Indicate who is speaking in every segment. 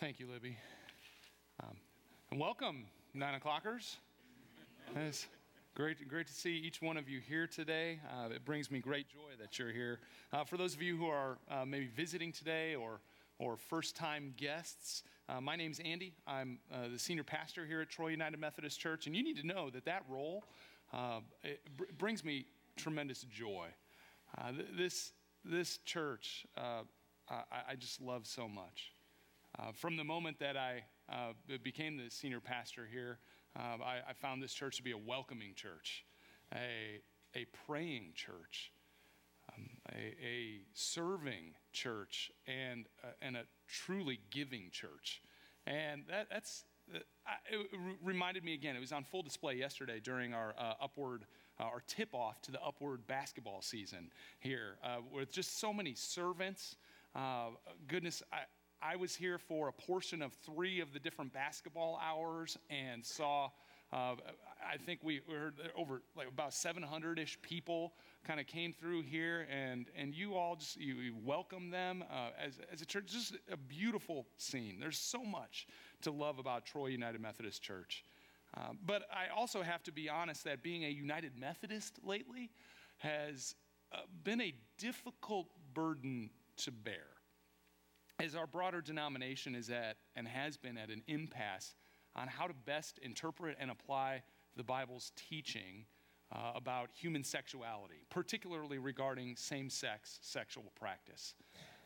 Speaker 1: Thank you, Libby. Um, and welcome, nine o'clockers. It's great, great to see each one of you here today. Uh, it brings me great joy that you're here. Uh, for those of you who are uh, maybe visiting today or or first time guests. Uh, my name's Andy. I'm uh, the senior pastor here at Troy United Methodist Church, and you need to know that that role uh, br- brings me tremendous joy. Uh, th- this, this church, uh, I, I, just love so much. Uh, from the moment that I became the senior pastor here, I, I, found this church to be a welcoming church, a, a praying church um, a, a, serving church and, uh, and a truly giving church. And that, that's, uh, it reminded me again, it was on full display yesterday during our uh, upward, uh, our tip off to the upward basketball season here, uh, with just so many servants. Uh, goodness, I was here for a portion of three of the different basketball hours and saw uh, I think we heard over like about 700-ish people kind of came through here, and and you all just you, you welcome them uh, as as a church. Just a beautiful scene. There's so much to love about Troy United Methodist Church. Uh, but I also have to be honest that being a United Methodist lately has uh, been a difficult burden to bear. As our broader denomination is at and has been at an impasse on how to best interpret and apply the Bible's teaching uh, about human sexuality, particularly regarding same sex sexual practice.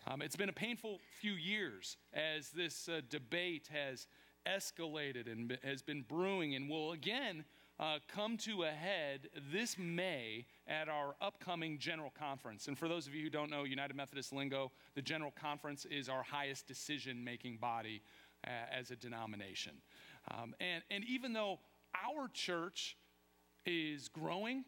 Speaker 1: Um, it's been a painful few years as this uh, debate has escalated and has been brewing and will again uh, come to a head this May at our upcoming General Conference. And for those of you who don't know United Methodist lingo, the General Conference is our highest decision making body uh, as a denomination. Um, and, and even though our church is growing,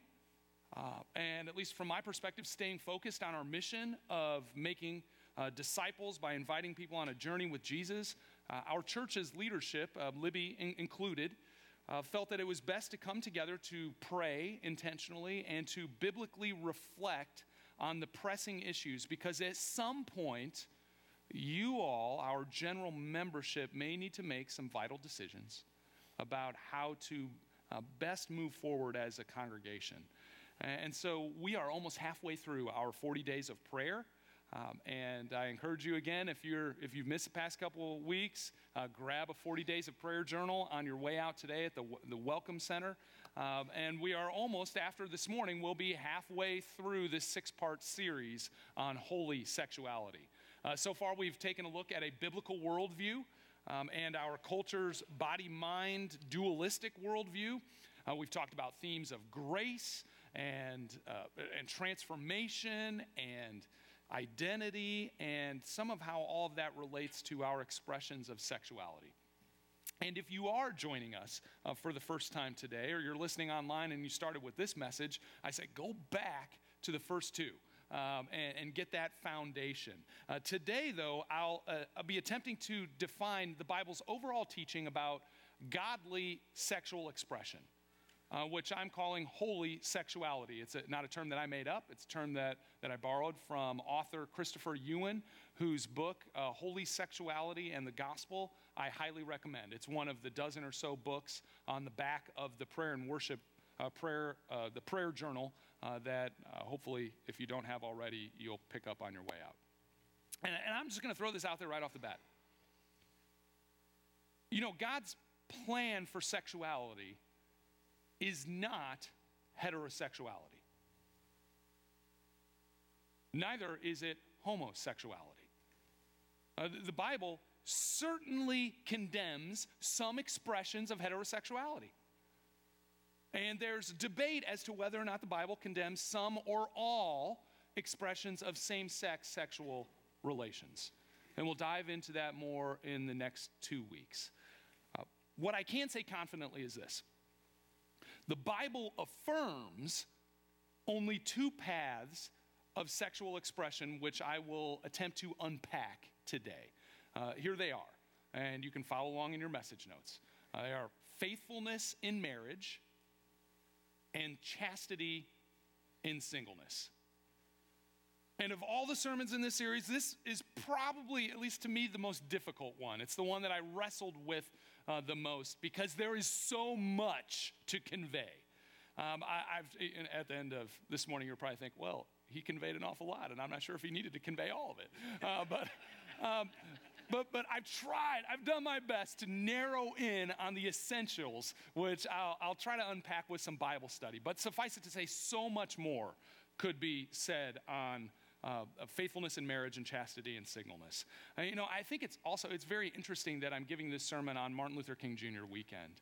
Speaker 1: uh, and at least from my perspective, staying focused on our mission of making uh, disciples by inviting people on a journey with Jesus, uh, our church's leadership, uh, Libby in- included, uh, felt that it was best to come together to pray intentionally and to biblically reflect on the pressing issues because at some point, you all, our general membership, may need to make some vital decisions about how to uh, best move forward as a congregation. And so we are almost halfway through our 40 days of prayer. Um, and I encourage you again, if, you're, if you've missed the past couple of weeks, uh, grab a 40 Days of Prayer journal on your way out today at the, the Welcome Center. Um, and we are almost, after this morning, we'll be halfway through this six part series on holy sexuality. Uh, so far, we've taken a look at a biblical worldview um, and our culture's body mind dualistic worldview. Uh, we've talked about themes of grace and, uh, and transformation and identity, and some of how all of that relates to our expressions of sexuality. And if you are joining us uh, for the first time today, or you're listening online and you started with this message, I say go back to the first two. Um, and, and, get that foundation. Uh, today, though, I'll, uh, I'll, be attempting to define the Bible's overall teaching about godly sexual expression uh, which I'm calling holy sexuality. It's a, not a term that I made up, it's a term that, that I borrowed from author Christopher Yuan, whose book, uh, Holy Sexuality and the Gospel, I highly recommend. It's one of the dozen or so books on the back of the prayer and worship. Uh, prayer, uh, the prayer journal uh, that uh, hopefully, if you don't have already, you'll pick up on your way out. And, and I'm just going to throw this out there right off the bat. You know, God's plan for sexuality is not heterosexuality. Neither is it homosexuality. Uh, the Bible certainly condemns some expressions of heterosexuality. And there's debate as to whether or not the Bible condemns some or all expressions of same sex sexual relations. And we'll dive into that more in the next two weeks. Uh, what I can say confidently is this the Bible affirms only two paths of sexual expression, which I will attempt to unpack today. Uh, here they are, and you can follow along in your message notes. Uh, they are faithfulness in marriage and chastity in singleness. And of all the sermons in this series, this is probably, at least to me, the most difficult one. It's the one that I wrestled with uh, the most because there is so much to convey. Um, I, at the end of this morning, you'll probably think, well, he conveyed an awful lot, and I'm not sure if he needed to convey all of it. Uh, but, um, but, but I've tried, I've done my best to narrow in on the essentials, which I'll, I'll try to unpack with some Bible study. But suffice it to say, so much more could be said on uh, faithfulness in marriage and chastity and singleness. Uh, you know, I think it's also it's very interesting that I'm giving this sermon on Martin Luther King Jr. weekend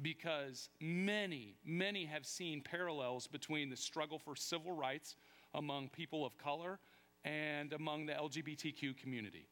Speaker 1: because many, many have seen parallels between the struggle for civil rights among people of color and among the LGBTQ community.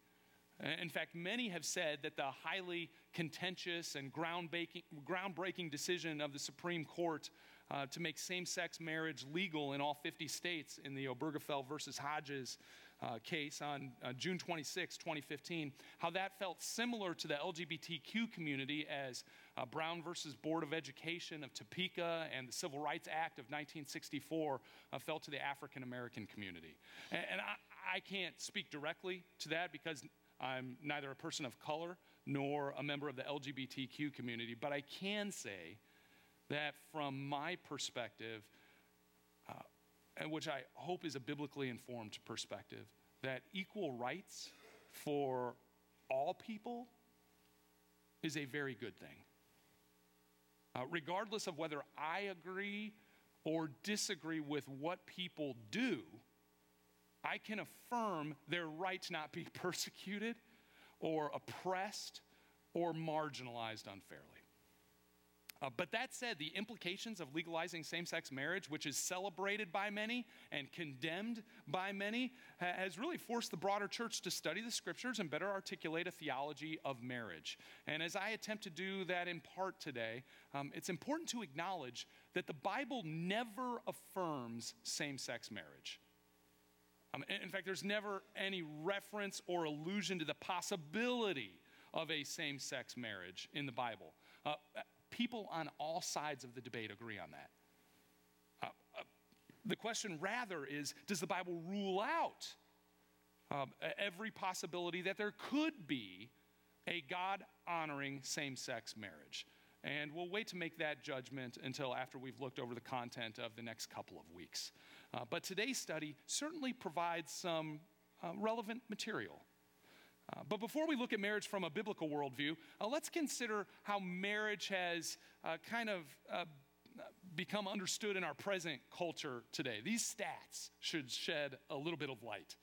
Speaker 1: In fact, many have said that the highly contentious and groundbreaking, groundbreaking decision of the Supreme Court uh, to make same sex marriage legal in all 50 states in the Obergefell versus Hodges uh, case on uh, June 26, 2015, how that felt similar to the LGBTQ community as uh, Brown versus Board of Education of Topeka and the Civil Rights Act of 1964 uh, felt to the African American community. And, and I, I can't speak directly to that because I'm neither a person of color nor a member of the LGBTQ community, but I can say that from my perspective, uh, and which I hope is a biblically informed perspective, that equal rights for all people is a very good thing. Uh, regardless of whether I agree or disagree with what people do, I can affirm their right to not be persecuted or oppressed or marginalized unfairly. Uh, but that said, the implications of legalizing same sex marriage, which is celebrated by many and condemned by many, ha- has really forced the broader church to study the scriptures and better articulate a theology of marriage. And as I attempt to do that in part today, um, it's important to acknowledge that the Bible never affirms same sex marriage. Um, in fact, there's never any reference or allusion to the possibility of a same sex marriage in the Bible. Uh, people on all sides of the debate agree on that. Uh, uh, the question, rather, is does the Bible rule out um, every possibility that there could be a God honoring same sex marriage? And we'll wait to make that judgment until after we've looked over the content of the next couple of weeks. Uh, but today's study certainly provides some uh, relevant material. Uh, but before we look at marriage from a biblical worldview, uh, let's consider how marriage has uh, kind of uh, become understood in our present culture today. These stats should shed a little bit of light.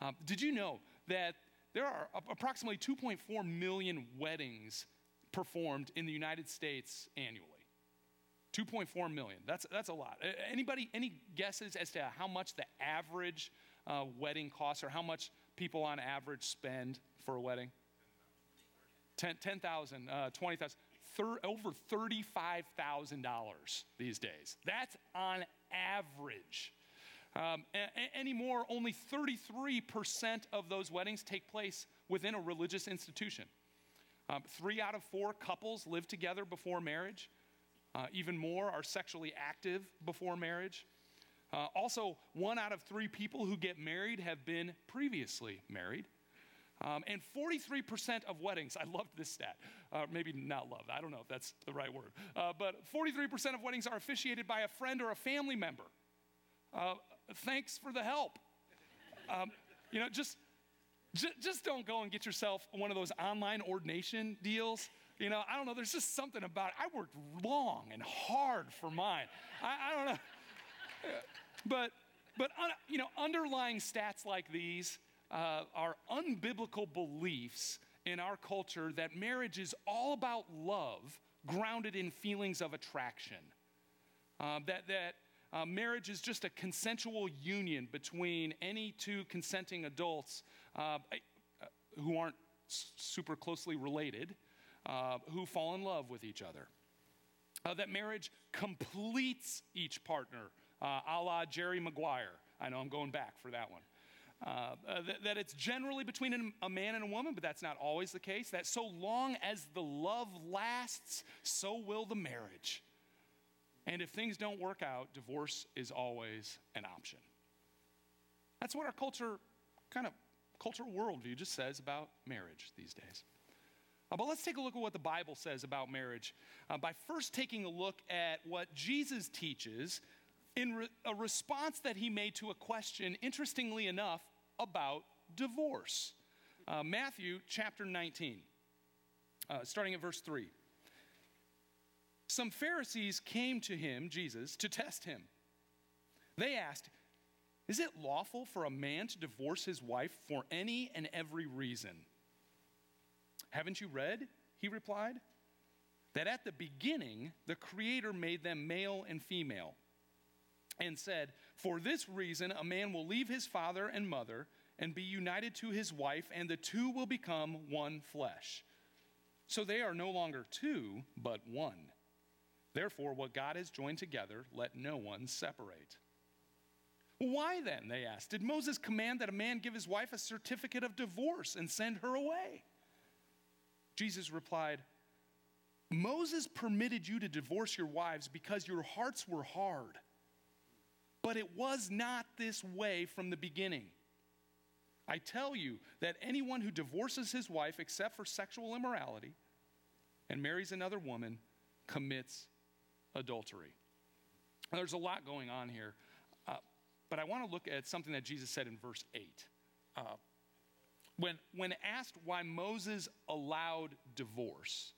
Speaker 1: Um, did you know that there are approximately 2.4 million weddings performed in the United States annually? 2.4 million. That's, that's a lot. Anybody, any guesses as to how much the average uh, wedding costs or how much people on average spend for a wedding? 10,000, 10, uh, 20,000, thir- over $35,000 these days. That's on average. Um, a- anymore, only 33% of those weddings take place within a religious institution. Um, three out of four couples live together before marriage. Uh, even more are sexually active before marriage. Uh, also, one out of three people who get married have been previously married. Um, and 43% of weddings, I loved this stat, uh, maybe not love, I don't know if that's the right word, uh, but 43% of weddings are officiated by a friend or a family member. Uh, thanks for the help. Um, you know, just, j- just don't go and get yourself one of those online ordination deals. You know, I don't know, there's just something about it. I worked long and hard for mine. I, I don't know. But, but you know, underlying stats like these uh, are unbiblical beliefs in our culture that marriage is all about love grounded in feelings of attraction. Uh, that that uh, marriage is just a consensual union between any two consenting adults uh, uh who aren't super closely related, uh, who fall in love with each other. Uh, that marriage completes each partner, a la Jerry Maguire. I know I'm going back for that one. Uh, uh, that, that, it's generally between a man and a woman, but that's not always the case. That so long as the love lasts, so will the marriage. And if things don't work out, divorce is always an option. That's what our culture, kind of cultural worldview, just says about marriage these days. Uh, but let's take a look at what the Bible says about marriage uh, by first taking a look at what Jesus teaches in re- a response that he made to a question, interestingly enough, about divorce. Uh, Matthew chapter 19, uh, starting at verse 3. Some Pharisees came to him, Jesus, to test him. They asked, Is it lawful for a man to divorce his wife for any and every reason? Haven't you read? He replied, that at the beginning the Creator made them male and female, and said, For this reason a man will leave his father and mother and be united to his wife, and the two will become one flesh. So they are no longer two, but one. Therefore, what God has joined together, let no one separate. Why then, they asked, did Moses command that a man give his wife a certificate of divorce and send her away? Jesus replied, Moses permitted you to divorce your wives because your hearts were hard. But it was not this way from the beginning. I tell you that anyone who divorces his wife except for sexual immorality and marries another woman commits adultery. Now, there's a lot going on here, uh, but I want to look at something that Jesus said in verse 8. Uh, when, when asked why Moses allowed divorce,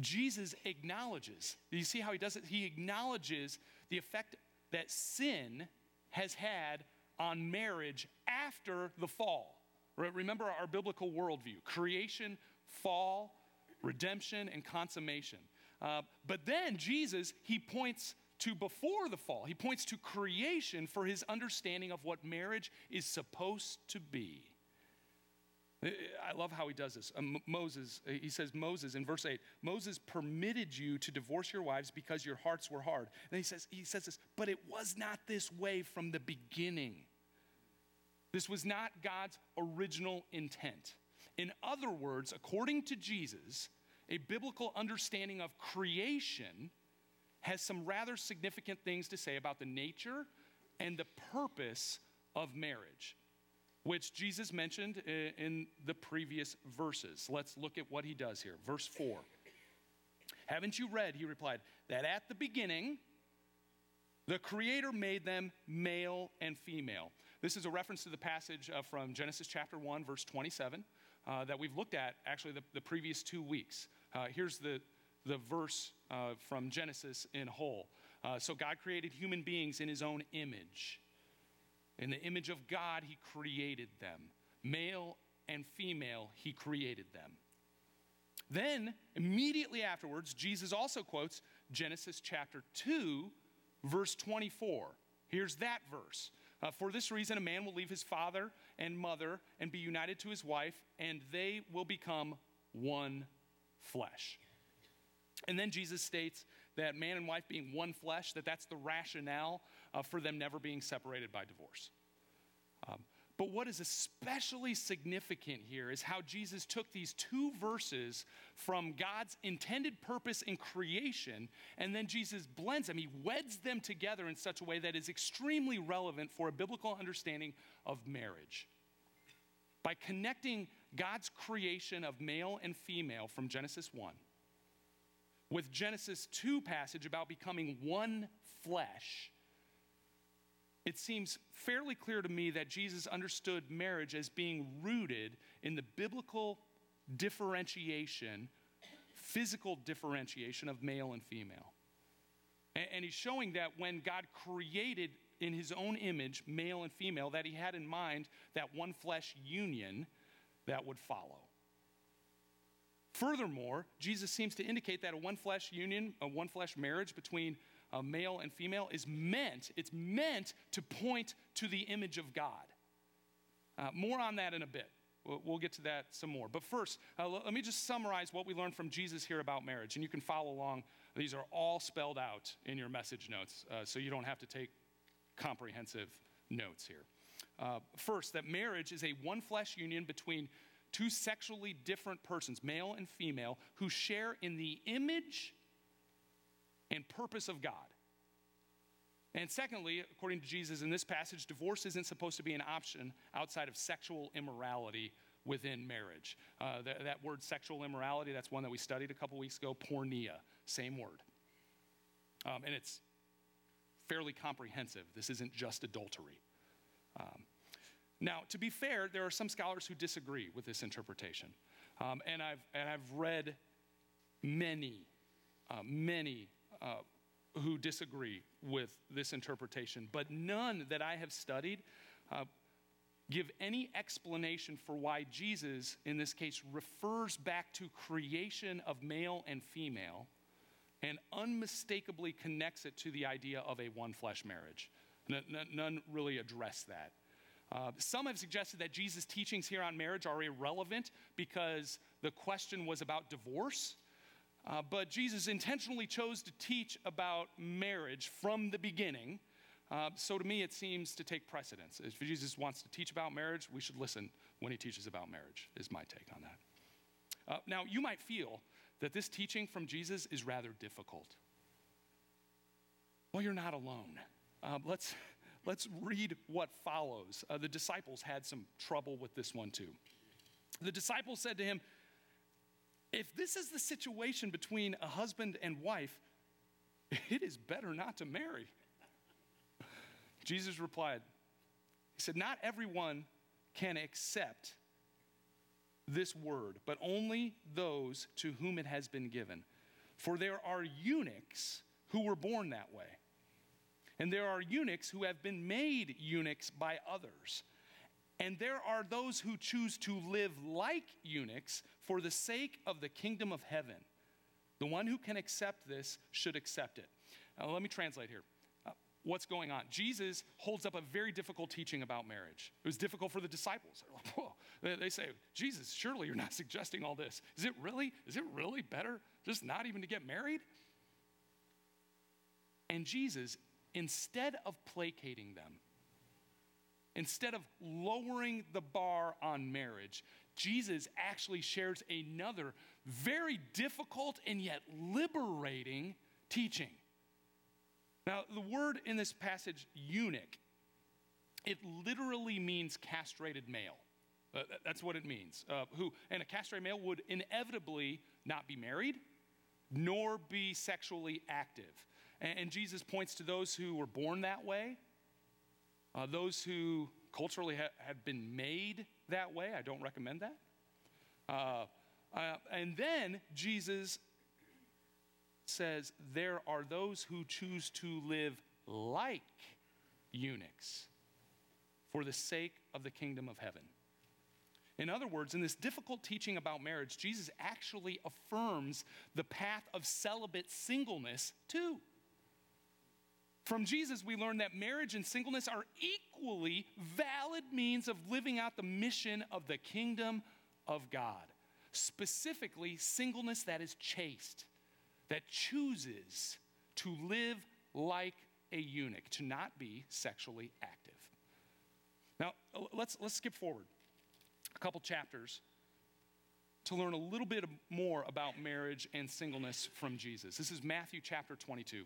Speaker 1: Jesus acknowledges, you see how he does it? He acknowledges the effect that sin has had on marriage after the fall. Remember our biblical worldview creation, fall, redemption, and consummation. Uh, but then Jesus, he points to before the fall, he points to creation for his understanding of what marriage is supposed to be. I love how he does this. Um, Moses, he says, Moses in verse 8, Moses permitted you to divorce your wives because your hearts were hard. And he says, he says this, but it was not this way from the beginning. This was not God's original intent. In other words, according to Jesus, a biblical understanding of creation has some rather significant things to say about the nature and the purpose of marriage which Jesus mentioned in the previous verses. Let's look at what he does here. Verse 4. Haven't you read, he replied, that at the beginning, the Creator made them male and female. This is a reference to the passage uh, from Genesis chapter 1, verse 27, uh, that we've looked at actually the, the previous two weeks. Uh, here's the, the verse uh, from Genesis in whole. Uh, so God created human beings in his own image. In the image of God, He created them. Male and female, He created them. Then, immediately afterwards, Jesus also quotes Genesis chapter 2, verse 24. Here's that verse. Uh, For this reason, a man will leave his father and mother and be united to his wife, and they will become one flesh. And then Jesus states that man and wife being one flesh, that that's the rationale uh, for them never being separated by divorce. Um, but what is especially significant here is how Jesus took these two verses from God's intended purpose in creation, and then Jesus blends them. He weds them together in such a way that is extremely relevant for a biblical understanding of marriage. By connecting God's creation of male and female from Genesis 1 with Genesis 2 passage about becoming one flesh, it seems fairly clear to me that Jesus understood marriage as being rooted in the biblical differentiation, physical differentiation of male and female. And, he's showing that when God created in his own image, male and female, that he had in mind that one flesh union that would follow. Furthermore, Jesus seems to indicate that a one flesh union, a one flesh marriage between a male and female is meant, it's meant to point to the image of God. Uh, more on that in a bit. We'll, we'll, get to that some more. But first, uh, let me just summarize what we learned from Jesus here about marriage. And you can follow along. These are all spelled out in your message notes, uh, so you don't have to take comprehensive notes here. Uh, first, that marriage is a one flesh union between two sexually different persons, male and female, who share in the image and purpose of God. And secondly, according to Jesus in this passage, divorce isn't supposed to be an option outside of sexual immorality within marriage. Uh, that, that word sexual immorality, that's one that we studied a couple weeks ago, porneia, same word. Um, and it's fairly comprehensive. This isn't just adultery. Um, now, to be fair, there are some scholars who disagree with this interpretation. Um, and, I've, and I've read many, uh, many uh, who disagree with this interpretation, but none that I have studied uh, give any explanation for why Jesus, in this case, refers back to creation of male and female and unmistakably connects it to the idea of a one flesh marriage. None really address that. Uh, some have suggested that Jesus' teachings here on marriage are irrelevant because the question was about divorce. Uh, but Jesus intentionally chose to teach about marriage from the beginning. Uh, so to me, it seems to take precedence. If Jesus wants to teach about marriage, we should listen when he teaches about marriage, is my take on that. Uh, now, you might feel that this teaching from Jesus is rather difficult. Well, you're not alone. Uh, let's, let's read what follows. Uh, the disciples had some trouble with this one too. The disciples said to him, If this is the situation between a husband and wife, it is better not to marry. Jesus replied, He said, Not everyone can accept this word, but only those to whom it has been given. For there are eunuchs who were born that way. And there are eunuchs who have been made eunuchs by others. And there are those who choose to live like eunuchs for the sake of the kingdom of heaven. The one who can accept this should accept it. Now, let me translate here. Uh, what's going on? Jesus holds up a very difficult teaching about marriage. It was difficult for the disciples. Like, they, they say, Jesus, surely you're not suggesting all this. Is it really? Is it really better just not even to get married? And Jesus instead of placating them, instead of lowering the bar on marriage, Jesus actually shares another very difficult and yet liberating teaching. Now, the word in this passage, eunuch, it literally means castrated male. Uh, that's what it means. Uh, who and a castrated male would inevitably not be married, nor be sexually active. And, and Jesus points to those who were born that way, uh, those who culturally ha- have been made that way. I don't recommend that. Uh, uh, and then Jesus says, There are those who choose to live like eunuchs for the sake of the kingdom of heaven. In other words, in this difficult teaching about marriage, Jesus actually affirms the path of celibate singleness too. From Jesus, we learn that marriage and singleness are equally valid means of living out the mission of the kingdom of God. Specifically, singleness that is chaste, that chooses to live like a eunuch, to not be sexually active. Now, let's, let's skip forward a couple chapters to learn a little bit more about marriage and singleness from Jesus. This is Matthew chapter 22.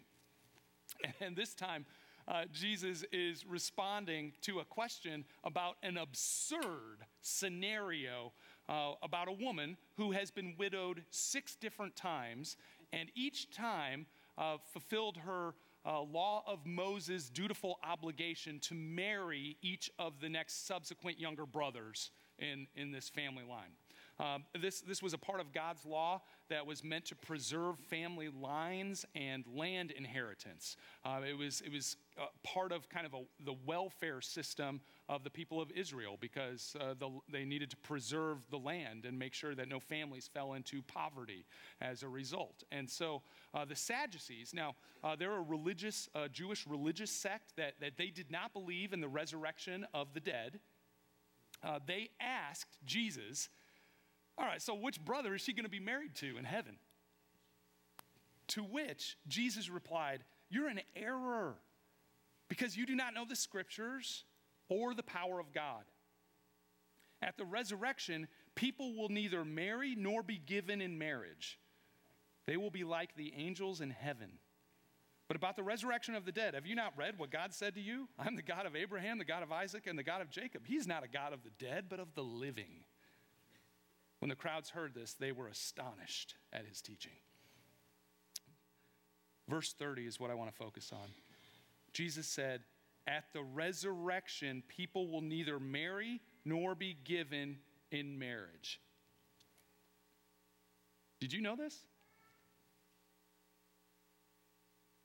Speaker 1: And this time, uh, Jesus is responding to a question about an absurd scenario uh, about a woman who has been widowed six different times, and each time uh, fulfilled her uh, law of Moses' dutiful obligation to marry each of the next subsequent younger brothers in, in this family line. Um, this, this was a part of God's law that was meant to preserve family lines and land inheritance. Uh, it was, it was uh, part of kind of a, the welfare system of the people of Israel because uh, the, they needed to preserve the land and make sure that no families fell into poverty as a result. And so uh, the Sadducees, now, uh, they're a religious, Jewish religious sect that, that they did not believe in the resurrection of the dead. they asked Jesus, all right, so which brother is she going to be married to in heaven? To which Jesus replied, You're in error because you do not know the scriptures or the power of God. At the resurrection, people will neither marry nor be given in marriage. They will be like the angels in heaven. but about the resurrection of the dead. Have you not read what God said to you? I'm the God of Abraham, the God of Isaac, and the God of Jacob. He's not a God of the dead, but of the living. When the crowds heard this, they were astonished at his teaching. Verse 30 is what I want to focus on. Jesus said, At the resurrection, people will neither marry nor be given in marriage. Did you know this?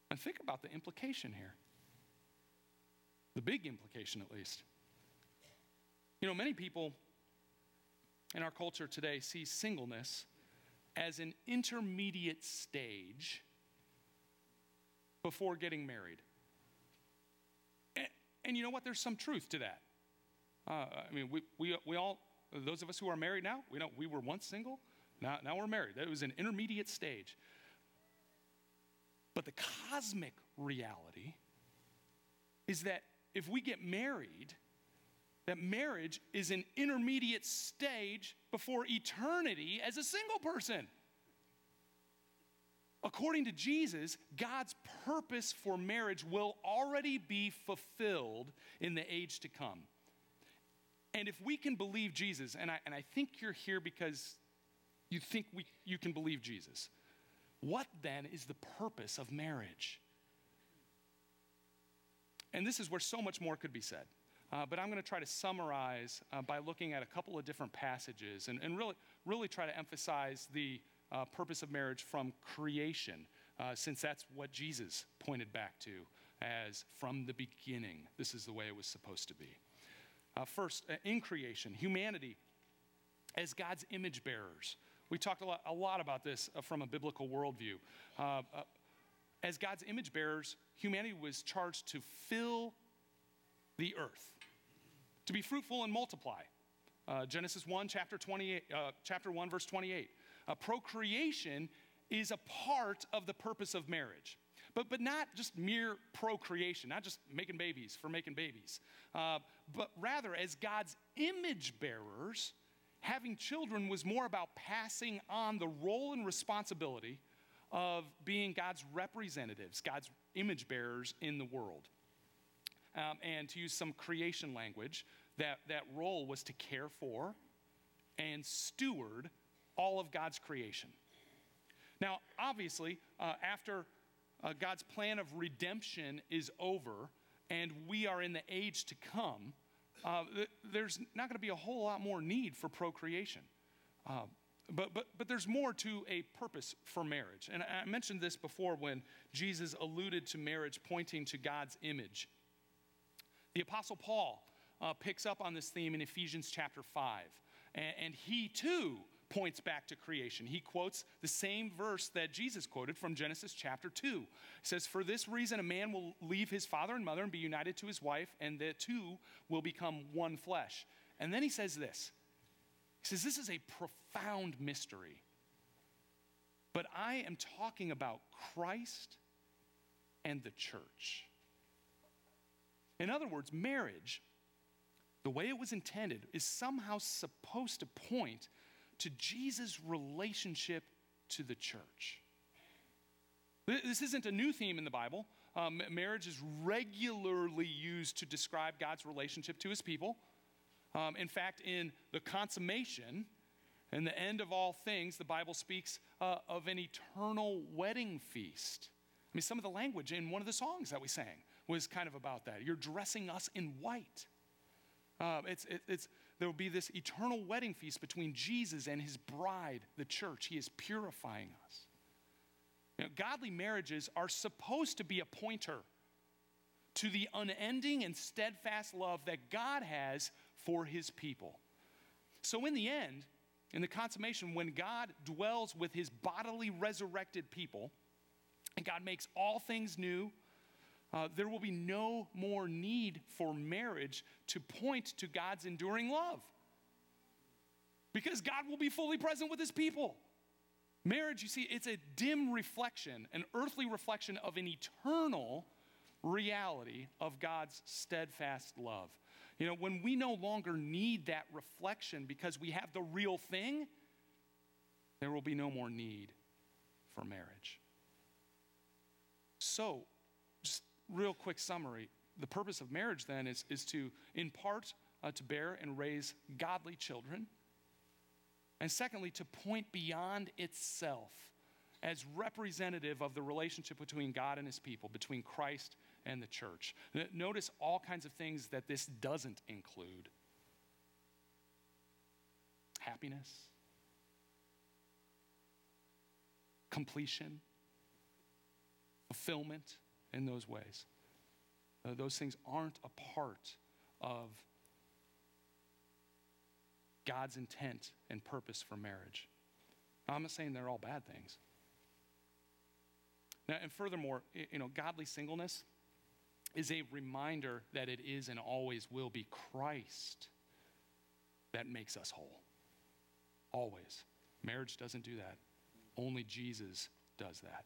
Speaker 1: And think about the implication here. The big implication, at least. You know, many people in our culture today sees singleness as an intermediate stage before getting married. And, and, you know what? There's some truth to that. Uh, I mean, we, we, we all, those of us who are married now, we know we were once single, now, now we're married. That was an intermediate stage. But the cosmic reality is that if we get married, that marriage is an intermediate stage before eternity as a single person. According to Jesus, God's purpose for marriage will already be fulfilled in the age to come. And if we can believe Jesus, and I, and I think you're here because you think we, you can believe Jesus, what then is the purpose of marriage? And this is where so much more could be said. Uh, but I'm going to try to summarize uh, by looking at a couple of different passages and, and really, really try to emphasize the uh, purpose of marriage from creation, uh, since that's what Jesus pointed back to as from the beginning, this is the way it was supposed to be. Uh, first, uh, in creation, humanity as God's image bearers. We talked a lot, a lot about this from a biblical worldview. As God's image bearers, humanity was charged to fill the earth, to be fruitful and multiply. Uh, Genesis 1, chapter, 28, uh, chapter 1, verse 28. Uh, procreation is a part of the purpose of marriage. But, but not just mere procreation, not just making babies for making babies, but rather as God's image bearers, having children was more about passing on the role and responsibility of being God's representatives, God's image bearers in the world. Um, and to use some creation language, that, that role was to care for and steward all of God's creation. Now, obviously, uh, after uh, God's plan of redemption is over and we are in the age to come, uh, th- there's not going to be a whole lot more need for procreation. Uh, but, but, but there's more to a purpose for marriage. And I mentioned this before when Jesus alluded to marriage pointing to God's image. The Apostle Paul uh, picks up on this theme in Ephesians chapter 5. And, and he too points back to creation. He quotes the same verse that Jesus quoted from Genesis chapter 2. He says, For this reason, a man will leave his father and mother and be united to his wife, and the two will become one flesh. And then he says this He says, This is a profound mystery. But I am talking about Christ and the church. In other words, marriage, the way it was intended, is somehow supposed to point to Jesus' relationship to the church. This isn't a new theme in the Bible. Um, marriage is regularly used to describe God's relationship to his people. Um, in fact, in the consummation and the end of all things, the Bible speaks uh, of an eternal wedding feast. I mean, some of the language in one of the songs that we sang was kind of about that. You're dressing us in white. Uh, it's, it, it's, there will be this eternal wedding feast between Jesus and his bride, the church. He is purifying us. You know, godly marriages are supposed to be a pointer to the unending and steadfast love that God has for his people. So, in the end, in the consummation, when God dwells with his bodily resurrected people, and God makes all things new, uh, there will be no more need for marriage to point to God's enduring love. Because God will be fully present with his people. Marriage, you see, it's a dim reflection, an earthly reflection of an eternal reality of God's steadfast love. You know, when we no longer need that reflection because we have the real thing, there will be no more need for marriage so, real quick summary. The purpose of marriage then is, is to, in part, uh, to bear and raise godly children. And secondly, to point beyond itself as representative of the relationship between God and his people, between Christ and the church. Notice all kinds of things that this doesn't include. Happiness, completion, fulfillment in those ways. Uh, those things aren't a part of God's intent and purpose for marriage. Now, I'm not saying they're all bad things. Now, and furthermore, you know, godly singleness is a reminder that it is and always will be Christ that makes us whole. Always. Marriage doesn't do that. Only Jesus does that.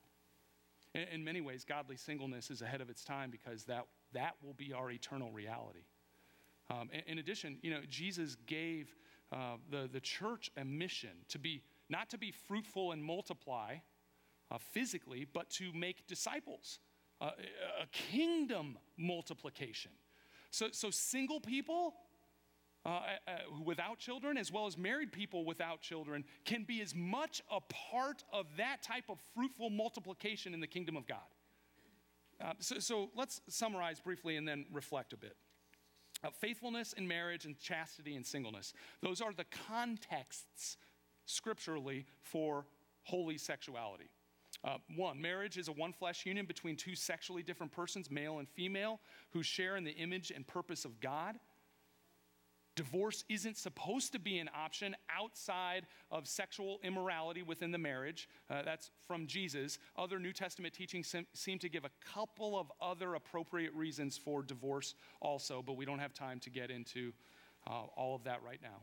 Speaker 1: In, in many ways, godly singleness is ahead of its time because that, that will be our eternal reality. Um, in, in, addition, you know, Jesus gave uh, the, the church a mission to be, not to be fruitful and multiply uh, physically, but to make disciples, uh, a kingdom multiplication. So, so single people uh, uh, without children, as well as married people without children, can be as much a part of that type of fruitful multiplication in the kingdom of God. Uh, so, so, let's summarize briefly and then reflect a bit. Uh, faithfulness in marriage and chastity and singleness. Those are the contexts scripturally for holy sexuality. Uh, one, marriage is a one flesh union between two sexually different persons, male and female, who share in the image and purpose of God. Divorce isn't supposed to be an option outside of sexual immorality within the marriage. Uh, that's from Jesus. Other New Testament teachings seem, seem to give a couple of other appropriate reasons for divorce also, but we don't have time to get into uh, all of that right now.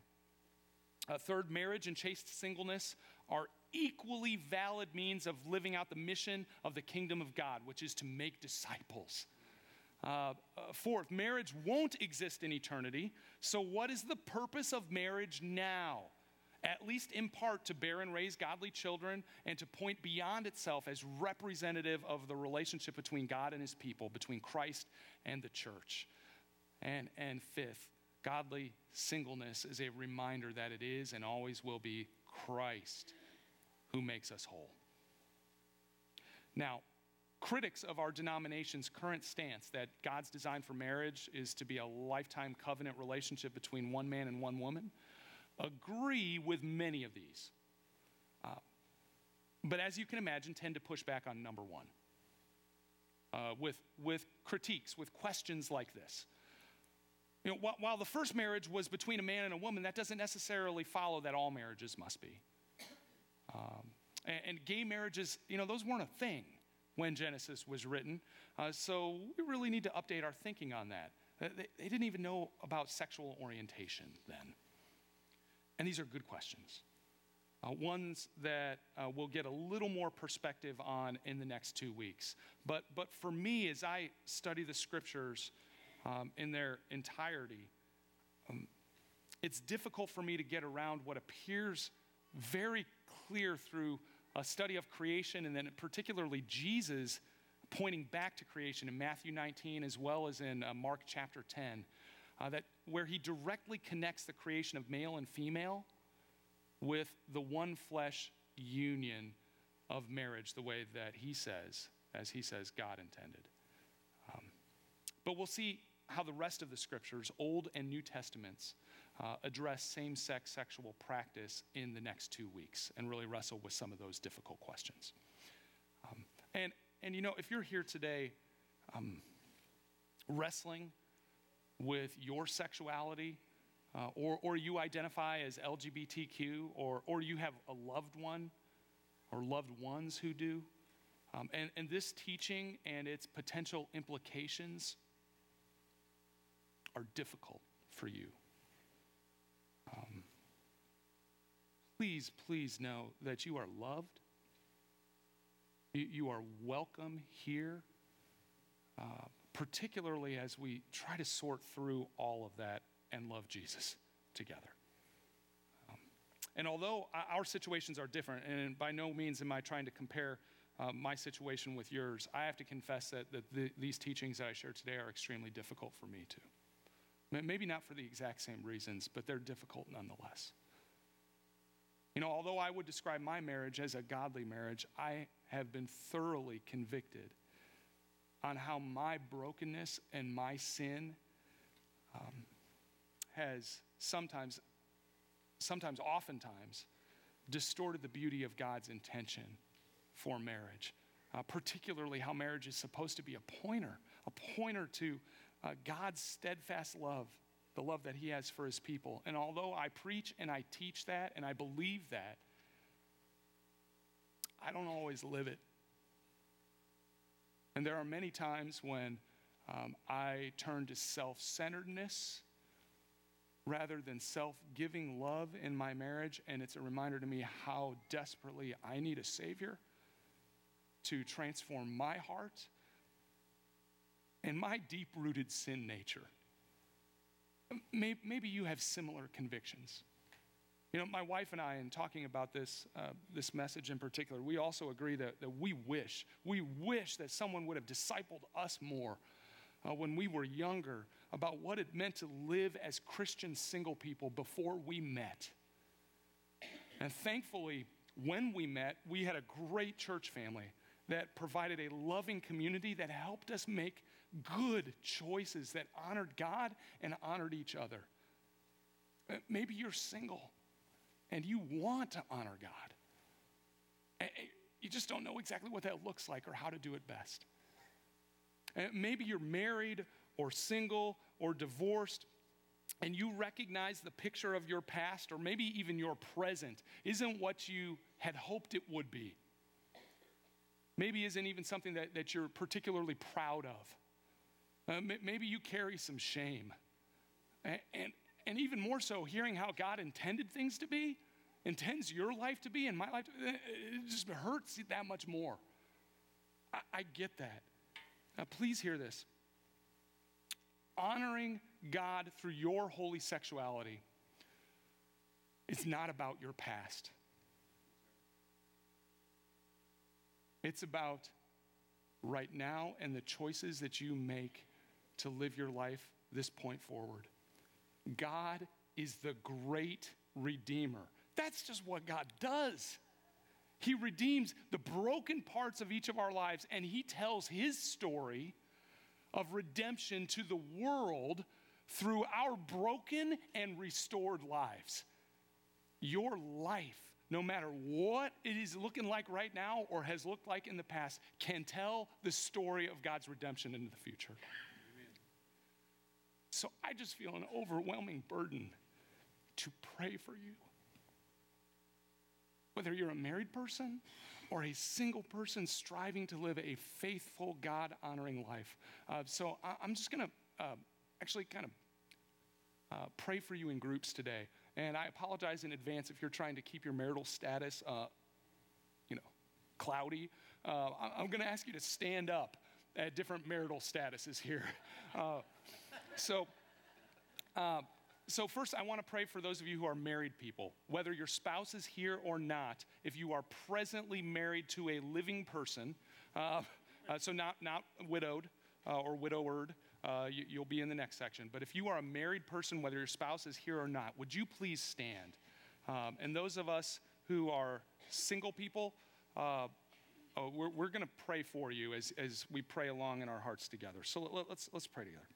Speaker 1: Uh, third, marriage and chaste singleness are equally valid means of living out the mission of the kingdom of God, which is to make disciples. Uh, uh, fourth, marriage won't exist in eternity. So, what is the purpose of marriage now? At least in part to bear and raise godly children and to point beyond itself as representative of the relationship between God and his people, between Christ and the church. And, and fifth, godly singleness is a reminder that it is and always will be Christ who makes us whole. Now, critics of our denomination's current stance that God's design for marriage is to be a lifetime covenant relationship between one man and one woman agree with many of these. Uh, but as you can imagine, tend to push back on number one uh, with, with critiques, with questions like this. You know, while, the first marriage was between a man and a woman, that doesn't necessarily follow that all marriages must be. Um, and, and gay marriages, you know, those weren't a thing when Genesis was written. Uh, so we really need to update our thinking on that. Uh, they, they, didn't even know about sexual orientation then. And these are good questions. Uh, ones that uh, we'll get a little more perspective on in the next two weeks. But, but for me, as I study the scriptures um, in their entirety, um, it's difficult for me to get around what appears very clear through a study of creation and then particularly Jesus pointing back to creation in Matthew 19 as well as in uh, Mark chapter 10, uh, that where he directly connects the creation of male and female with the one flesh union of marriage, the way that he says, as he says, God intended. Um, but we'll see how the rest of the scriptures, Old and New Testaments, uh, address same sex sexual practice in the next two weeks and really wrestle with some of those difficult questions. Um, and, and you know, if you're here today um, wrestling with your sexuality, uh, or, or you identify as LGBTQ, or, or you have a loved one or loved ones who do, um, and, and this teaching and its potential implications are difficult for you. Please, please know that you are loved. You, are welcome here, uh, particularly as we try to sort through all of that and love Jesus together. Um, and although our situations are different, and by no means am I trying to compare uh, my situation with yours, I have to confess that, that the, these teachings that I share today are extremely difficult for me too. Maybe not for the exact same reasons, but they're difficult nonetheless. You know, although I would describe my marriage as a godly marriage, I have been thoroughly convicted on how my brokenness and my sin um, has sometimes, sometimes, oftentimes, distorted the beauty of God's intention for marriage. Uh, particularly how marriage is supposed to be a pointer, a pointer to uh, God's steadfast love, the love that He has for His people. And although I preach and I teach that and I believe that, I don't always live it. And there are many times when um, I turn to self centeredness rather than self giving love in my marriage. And it's a reminder to me how desperately I need a Savior to transform my heart and my deep rooted sin nature. Maybe you have similar convictions. You know, my wife and I, in talking about this, uh, this message in particular, we also agree that, that we wish, we wish that someone would have discipled us more uh, when we were younger about what it meant to live as Christian single people before we met. And thankfully, when we met, we had a great church family that provided a loving community that helped us make good choices that honored God and honored each other. Uh, maybe you're single and you want to honor God. You just don't know exactly what that looks like or how to do it best. Maybe you're married or single or divorced and you recognize the picture of your past or maybe even your present isn't what you had hoped it would be. Maybe isn't even something that, that you're particularly proud of. Uh, maybe you carry some shame. And, and, and even more so, hearing how God intended things to be, intends your life to be, and my life, to, it just hurts that much more. I, I get that. Now, please hear this. Honoring God through your holy sexuality is not about your past. It's about right now and the choices that you make to live your life this point forward. God is the great Redeemer. That's just what God does. He redeems the broken parts of each of our lives and He tells His story of redemption to the world through our broken and restored lives. Your life, no matter what it is looking like right now or has looked like in the past, can tell the story of God's redemption into the future. So I just feel an overwhelming burden to pray for you. Whether you're a married person or a single person striving to live a faithful, God honoring life. Uh, so I, am just going to uh, actually kind of uh, pray for you in groups today. And I apologize in advance if you're trying to keep your marital status, uh, you know, cloudy. Uh, I'm going to ask you to stand up at different marital statuses here. So, uh, so first, I want to pray for those of you who are married people, whether your spouse is here or not. If you are presently married to a living person, uh, uh, so not not widowed uh, or widowered, uh, you, will be in the next section. But if you are a married person, whether your spouse is here or not, would you please stand? Um, and those of us who are single people, uh, oh, we're, we're going to pray for you as, as we pray along in our hearts together. So let, let's, let's pray together.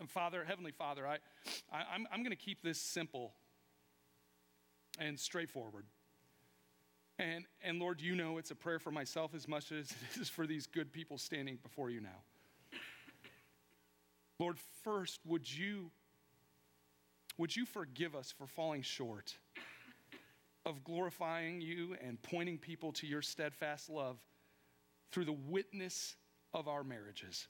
Speaker 1: And Father, Heavenly Father, I, I, am I'm, I'm going to keep this simple and straightforward. And, and Lord, you know it's a prayer for myself as much as it is for these good people standing before you now. Lord, first, would you, would you forgive us for falling short of glorifying you and pointing people to your steadfast love through the witness of our marriages?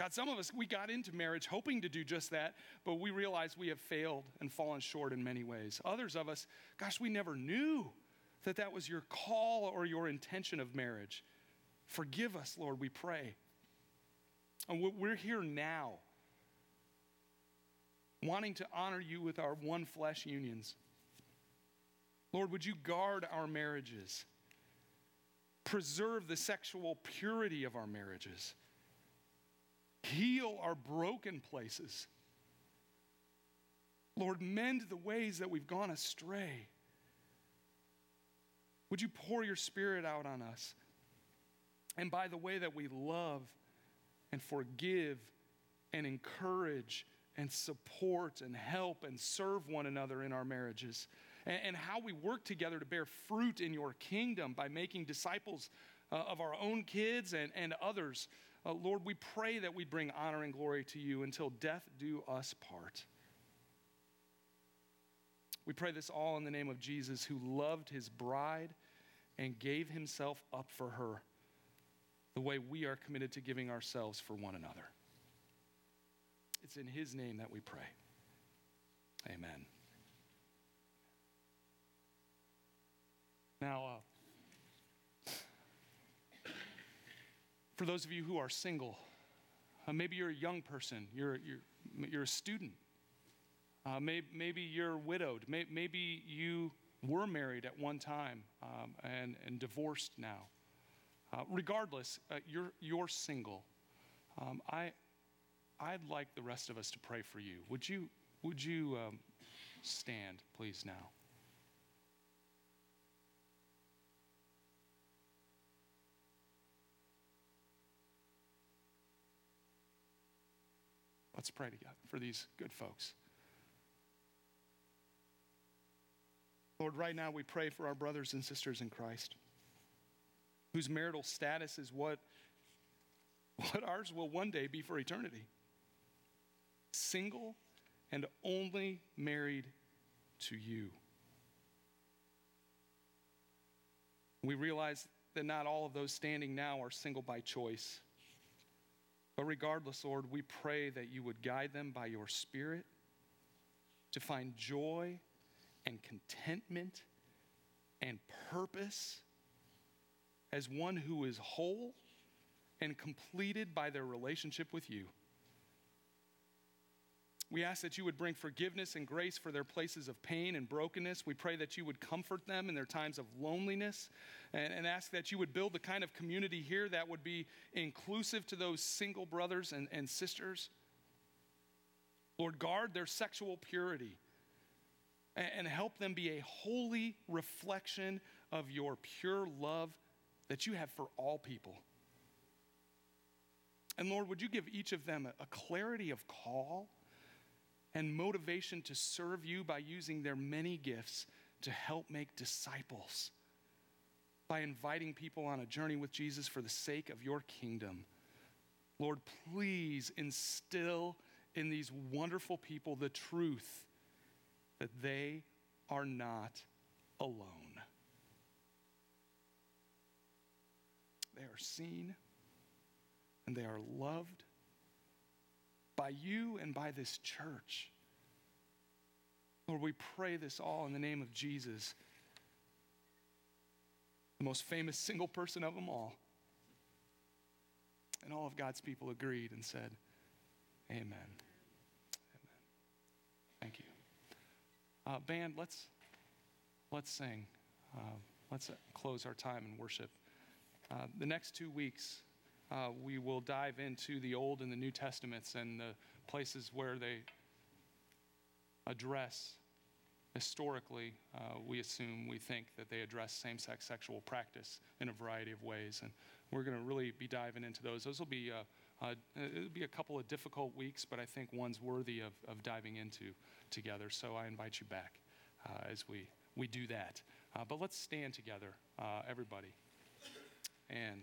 Speaker 1: God, some of us, we got into marriage hoping to do just that, but we realize we have failed and fallen short in many ways. Others of us, gosh, we never knew that that was your call or your intention of marriage. Forgive us, Lord, we pray. And we're here now, wanting to honor you with our one flesh unions. Lord, would you guard our marriages? Preserve the sexual purity of our marriages. Heal our broken places. Lord, mend the ways that we've gone astray. Would you pour your spirit out on us? And by the way that we love and forgive and encourage and support and help and serve one another in our marriages, and, and how we work together to bear fruit in your kingdom by making disciples uh, of our own kids and, and others. Uh, Lord, we pray that we bring honor and glory to you until death do us part. We pray this all in the name of Jesus, who loved his bride and gave himself up for her, the way we are committed to giving ourselves for one another. It's in his name that we pray. Amen. Now, uh, for those of you who are single, uh, maybe you're a young person, you're, you're, you're a student, uh, maybe, maybe you're widowed, maybe, maybe you were married at one time um, and, and divorced now. Uh, regardless, uh, you're, you're single. Um, I, I'd like the rest of us to pray for you. Would you, would you um, stand, please, now? Let's pray together for these good folks. Lord, right now we pray for our brothers and sisters in Christ whose marital status is what, what ours will one day be for eternity. Single and only married to you. We realize that not all of those standing now are single by choice. But regardless, Lord, we pray that you would guide them by your Spirit to find joy and contentment and purpose as one who is whole and completed by their relationship with you. We ask that you would bring forgiveness and grace for their places of pain and brokenness. We pray that you would comfort them in their times of loneliness and, and, ask that you would build the kind of community here that would be inclusive to those single brothers and, and sisters. Lord, guard their sexual purity and, and help them be a holy reflection of your pure love that you have for all people. And Lord, would you give each of them a, a clarity of call? And motivation to serve you by using their many gifts to help make disciples, by inviting people on a journey with Jesus for the sake of your kingdom. Lord, please instill in these wonderful people the truth that they are not alone. They are seen and they are loved by you and by this church. Lord, we pray this all in the name of Jesus, the most famous single person of them all. And all of God's people agreed and said, Amen. Amen. Thank you. Uh, band, let's, let's sing. Uh, let's close our time in worship. Uh, the next two weeks, uh, we will dive into the Old and the New Testaments and the places where they address historically, uh, we assume, we think that they address same sex sexual practice in a variety of ways. And we're going to really be diving into those. Those will be, uh, uh, it'll be a couple of difficult weeks, but I think one's worthy of, of diving into together. So I invite you back uh, as we, we do that. Uh, but let's stand together, uh, everybody. And